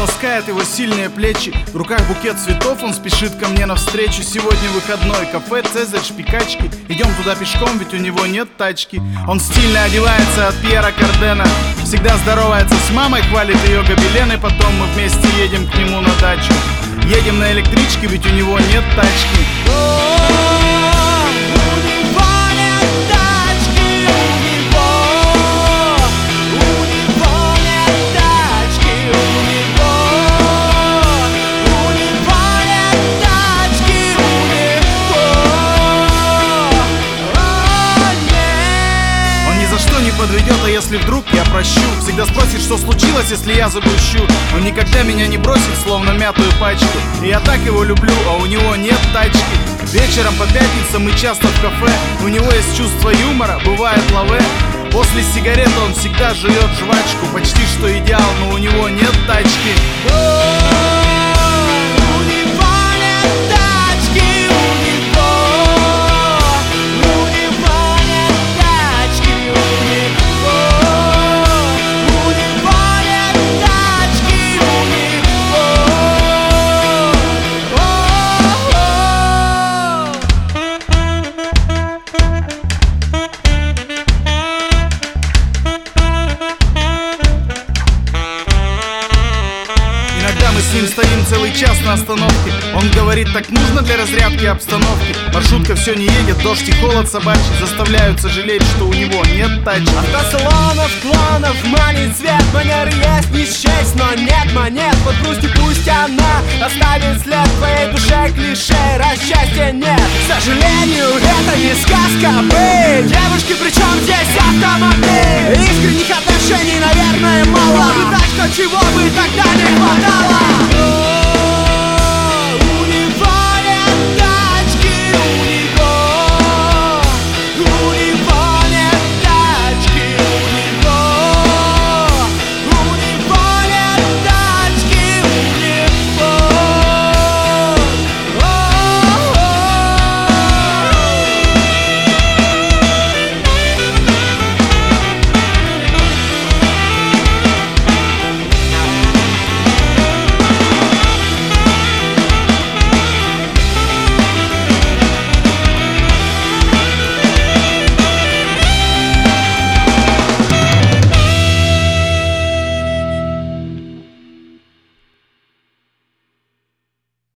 ласкает его сильные плечи. В руках букет цветов, он спешит ко мне навстречу. Сегодня выходной, кафе Цезарь, шпикачки Идем туда пешком, ведь у него нет тачки. Он стильно одевается от Пьера Кардена. Всегда здоровается с мамой, хвалит ее гобелены. Потом мы вместе едем к нему на дачу. Едем на электричке, ведь у него нет тачки подведет, а если вдруг я прощу. Всегда спросит, что случилось, если я загрущу Он никогда меня не бросит, словно мятую пачку. И я так его люблю, а у него нет тачки. Вечером по пятницам мы часто в кафе. У него есть чувство юмора, бывает лаве После сигареты он всегда жует жвачку. Почти что идеал, но у него нет тачки с ним стоим целый час на остановке. Он говорит, так нужно для разрядки обстановки. Маршрутка все не едет, дождь и холод собачий Заставляют сожалеть, что у него нет тачки. Автосалонов, клонов, манит цвет Манеры есть не счесть, но нет монет. Вот грусти пусть она оставит след в твоей душе клише Раз счастья нет. К сожалению, это не сказка быть Девушки, причем здесь автомобиль? Искренних отношений, наверное, мало. И так, чего бы тогда не хватало